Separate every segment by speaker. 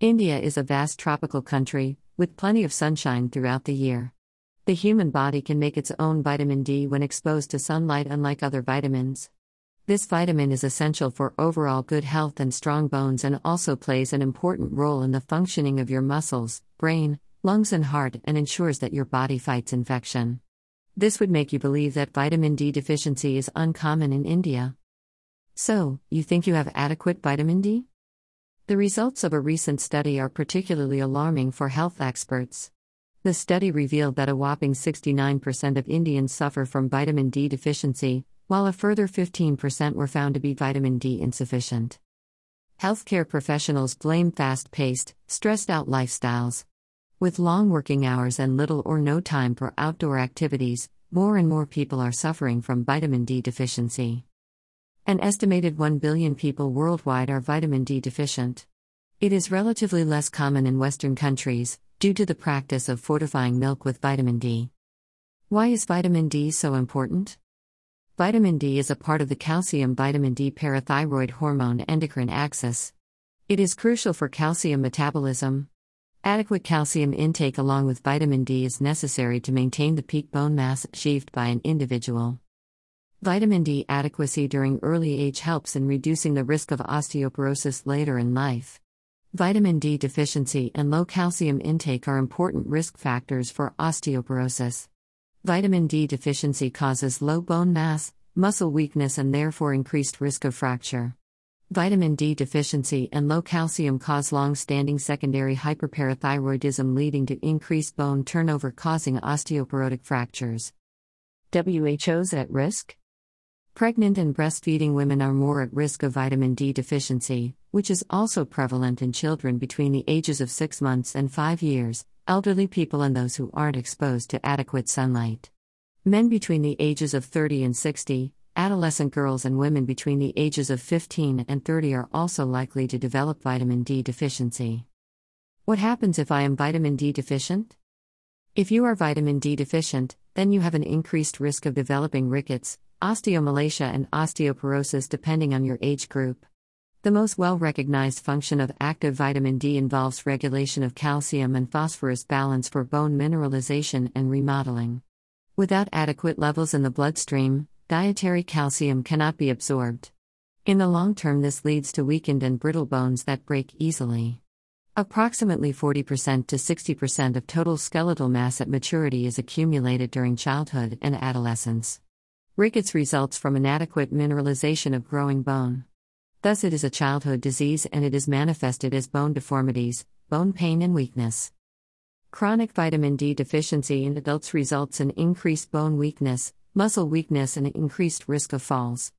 Speaker 1: India is a vast tropical country, with plenty of sunshine throughout the year. The human body can make its own vitamin D when exposed to sunlight, unlike other vitamins. This vitamin is essential for overall good health and strong bones and also plays an important role in the functioning of your muscles, brain, lungs, and heart and ensures that your body fights infection. This would make you believe that vitamin D deficiency is uncommon in India. So, you think you have adequate vitamin D? The results of a recent study are particularly alarming for health experts. The study revealed that a whopping 69% of Indians suffer from vitamin D deficiency, while a further 15% were found to be vitamin D insufficient. Healthcare professionals blame fast paced, stressed out lifestyles. With long working hours and little or no time for outdoor activities, more and more people are suffering from vitamin D deficiency. An estimated 1 billion people worldwide are vitamin D deficient. It is relatively less common in Western countries, due to the practice of fortifying milk with vitamin D. Why is vitamin D so important? Vitamin D is a part of the calcium vitamin D parathyroid hormone endocrine axis. It is crucial for calcium metabolism. Adequate calcium intake along with vitamin D is necessary to maintain the peak bone mass achieved by an individual. Vitamin D adequacy during early age helps in reducing the risk of osteoporosis later in life. Vitamin D deficiency and low calcium intake are important risk factors for osteoporosis. Vitamin D deficiency causes low bone mass, muscle weakness, and therefore increased risk of fracture. Vitamin D deficiency and low calcium cause long standing secondary hyperparathyroidism, leading to increased bone turnover, causing osteoporotic fractures. WHO's at risk? Pregnant and breastfeeding women are more at risk of vitamin D deficiency, which is also prevalent in children between the ages of 6 months and 5 years, elderly people, and those who aren't exposed to adequate sunlight. Men between the ages of 30 and 60, adolescent girls, and women between the ages of 15 and 30 are also likely to develop vitamin D deficiency. What happens if I am vitamin D deficient? If you are vitamin D deficient, then you have an increased risk of developing rickets, osteomalacia, and osteoporosis depending on your age group. The most well recognized function of active vitamin D involves regulation of calcium and phosphorus balance for bone mineralization and remodeling. Without adequate levels in the bloodstream, dietary calcium cannot be absorbed. In the long term, this leads to weakened and brittle bones that break easily. Approximately 40% to 60% of total skeletal mass at maturity is accumulated during childhood and adolescence. Rickets results from inadequate mineralization of growing bone. Thus, it is a childhood disease and it is manifested as bone deformities, bone pain, and weakness. Chronic vitamin D deficiency in adults results in increased bone weakness, muscle weakness, and increased risk of falls.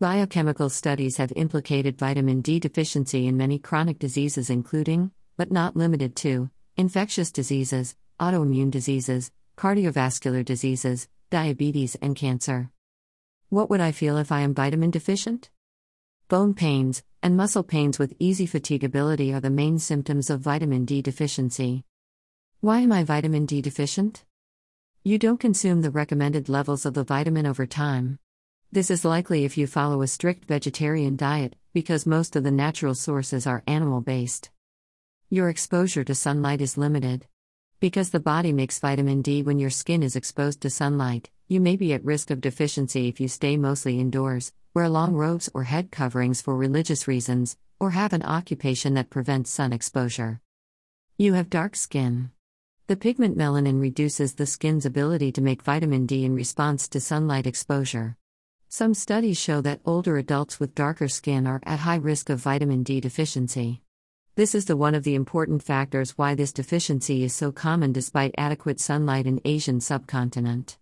Speaker 1: Biochemical studies have implicated vitamin D deficiency in many chronic diseases, including, but not limited to, infectious diseases, autoimmune diseases, cardiovascular diseases, diabetes, and cancer. What would I feel if I am vitamin deficient? Bone pains and muscle pains with easy fatigability are the main symptoms of vitamin D deficiency. Why am I vitamin D deficient? You don't consume the recommended levels of the vitamin over time. This is likely if you follow a strict vegetarian diet, because most of the natural sources are animal based. Your exposure to sunlight is limited. Because the body makes vitamin D when your skin is exposed to sunlight, you may be at risk of deficiency if you stay mostly indoors, wear long robes or head coverings for religious reasons, or have an occupation that prevents sun exposure. You have dark skin. The pigment melanin reduces the skin's ability to make vitamin D in response to sunlight exposure. Some studies show that older adults with darker skin are at high risk of vitamin D deficiency. This is the one of the important factors why this deficiency is so common despite adequate sunlight in Asian subcontinent.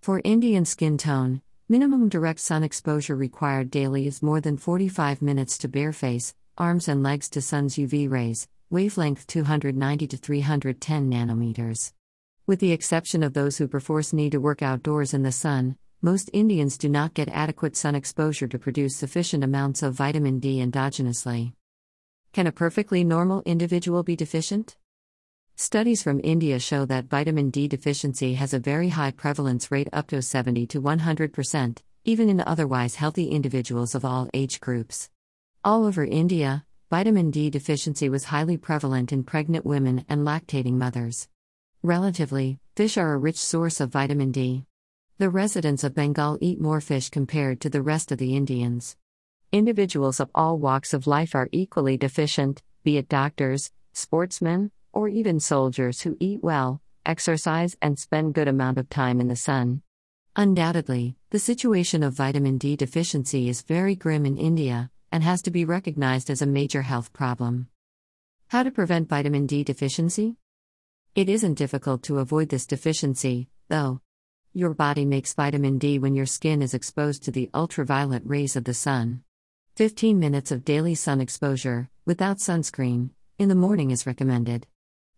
Speaker 1: For Indian skin tone, minimum direct sun exposure required daily is more than 45 minutes to bare face, arms and legs to sun's UV rays, wavelength 290 to 310 nanometers. With the exception of those who perforce need to work outdoors in the sun, most Indians do not get adequate sun exposure to produce sufficient amounts of vitamin D endogenously. Can a perfectly normal individual be deficient? Studies from India show that vitamin D deficiency has a very high prevalence rate up to 70 to 100%, even in otherwise healthy individuals of all age groups. All over India, vitamin D deficiency was highly prevalent in pregnant women and lactating mothers. Relatively, fish are a rich source of vitamin D. The residents of Bengal eat more fish compared to the rest of the Indians. Individuals of all walks of life are equally deficient, be it doctors, sportsmen, or even soldiers who eat well, exercise, and spend good amount of time in the sun. Undoubtedly, the situation of vitamin D deficiency is very grim in India and has to be recognized as a major health problem. How to prevent vitamin D deficiency? It isn't difficult to avoid this deficiency, though. Your body makes vitamin D when your skin is exposed to the ultraviolet rays of the sun. 15 minutes of daily sun exposure, without sunscreen, in the morning is recommended.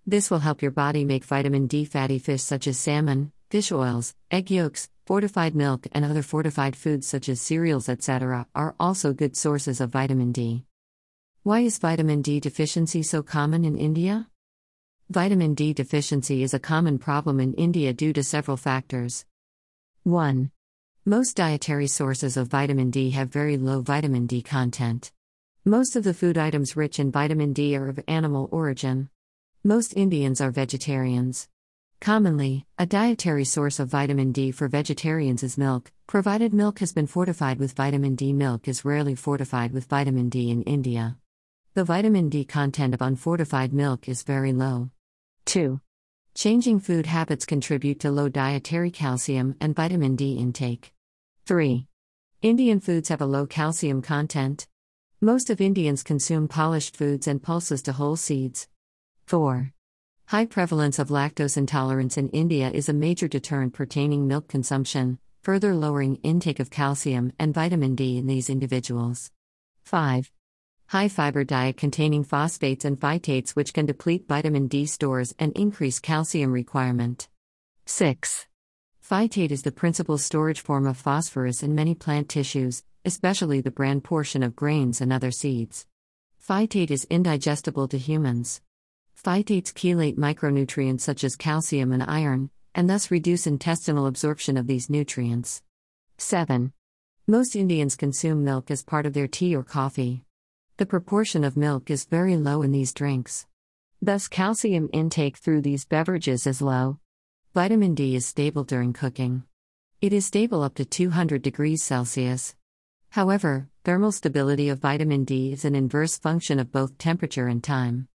Speaker 1: This will help your body make vitamin D. Fatty fish such as salmon, fish oils, egg yolks, fortified milk, and other fortified foods such as cereals, etc., are also good sources of vitamin D. Why is vitamin D deficiency so common in India? Vitamin D deficiency is a common problem in India due to several factors. 1. Most dietary sources of vitamin D have very low vitamin D content. Most of the food items rich in vitamin D are of animal origin. Most Indians are vegetarians. Commonly, a dietary source of vitamin D for vegetarians is milk, provided milk has been fortified with vitamin D. Milk is rarely fortified with vitamin D in India. The vitamin D content of unfortified milk is very low. 2. Changing food habits contribute to low dietary calcium and vitamin D intake. 3. Indian foods have a low calcium content. Most of Indians consume polished foods and pulses to whole seeds. 4. High prevalence of lactose intolerance in India is a major deterrent pertaining milk consumption, further lowering intake of calcium and vitamin D in these individuals. 5. High fiber diet containing phosphates and phytates, which can deplete vitamin D stores and increase calcium requirement. 6. Phytate is the principal storage form of phosphorus in many plant tissues, especially the bran portion of grains and other seeds. Phytate is indigestible to humans. Phytates chelate micronutrients such as calcium and iron, and thus reduce intestinal absorption of these nutrients. 7. Most Indians consume milk as part of their tea or coffee. The proportion of milk is very low in these drinks. Thus, calcium intake through these beverages is low. Vitamin D is stable during cooking. It is stable up to 200 degrees Celsius. However, thermal stability of vitamin D is an inverse function of both temperature and time.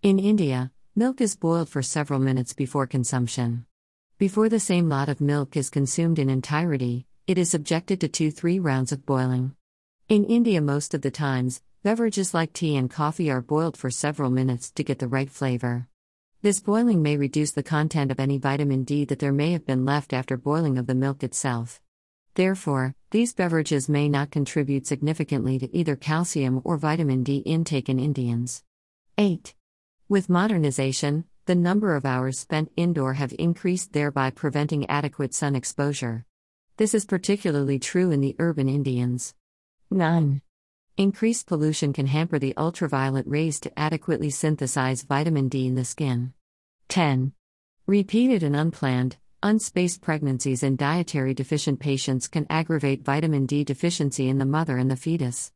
Speaker 1: In India, milk is boiled for several minutes before consumption. Before the same lot of milk is consumed in entirety, it is subjected to 2 3 rounds of boiling. In India, most of the times, Beverages like tea and coffee are boiled for several minutes to get the right flavor. This boiling may reduce the content of any vitamin D that there may have been left after boiling of the milk itself. Therefore, these beverages may not contribute significantly to either calcium or vitamin D intake in Indians. 8. With modernization, the number of hours spent indoor have increased, thereby preventing adequate sun exposure. This is particularly true in the urban Indians. 9. Increased pollution can hamper the ultraviolet rays to adequately synthesize vitamin D in the skin. 10. Repeated and unplanned, unspaced pregnancies in dietary deficient patients can aggravate vitamin D deficiency in the mother and the fetus.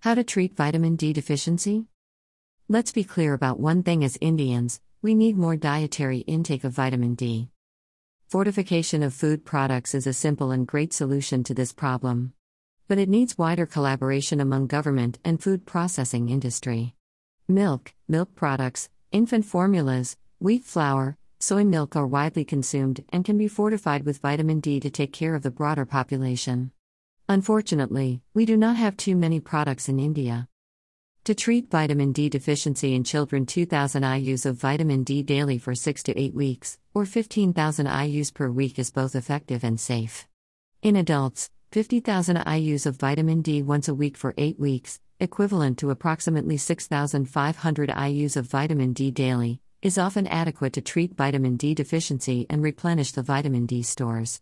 Speaker 1: How to treat vitamin D deficiency? Let's be clear about one thing as Indians, we need more dietary intake of vitamin D. Fortification of food products is a simple and great solution to this problem but it needs wider collaboration among government and food processing industry. Milk, milk products, infant formulas, wheat flour, soy milk are widely consumed and can be fortified with vitamin D to take care of the broader population. Unfortunately, we do not have too many products in India. To treat vitamin D deficiency in children, 2000 IUs of vitamin D daily for 6 to 8 weeks, or 15,000 IUs per week, is both effective and safe. In adults, 50,000 IUs of vitamin D once a week for 8 weeks, equivalent to approximately 6,500 IUs of vitamin D daily, is often adequate to treat vitamin D deficiency and replenish the vitamin D stores.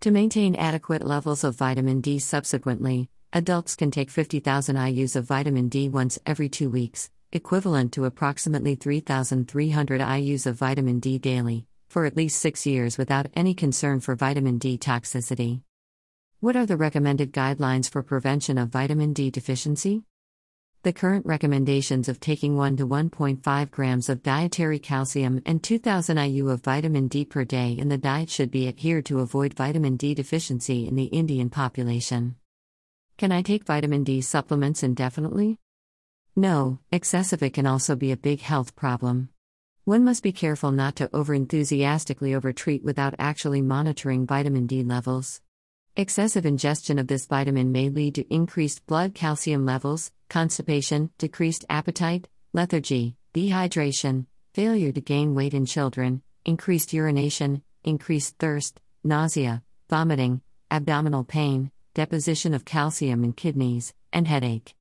Speaker 1: To maintain adequate levels of vitamin D subsequently, adults can take 50,000 IUs of vitamin D once every two weeks, equivalent to approximately 3,300 IUs of vitamin D daily, for at least six years without any concern for vitamin D toxicity. What are the recommended guidelines for prevention of vitamin D deficiency? The current recommendations of taking 1 to 1.5 grams of dietary calcium and 2000 IU of vitamin D per day in the diet should be adhered to avoid vitamin D deficiency in the Indian population. Can I take vitamin D supplements indefinitely? No, excessive it can also be a big health problem. One must be careful not to overenthusiastically overtreat without actually monitoring vitamin D levels. Excessive ingestion of this vitamin may lead to increased blood calcium levels, constipation, decreased appetite, lethargy, dehydration, failure to gain weight in children, increased urination, increased thirst, nausea, vomiting, abdominal pain, deposition of calcium in kidneys, and headache.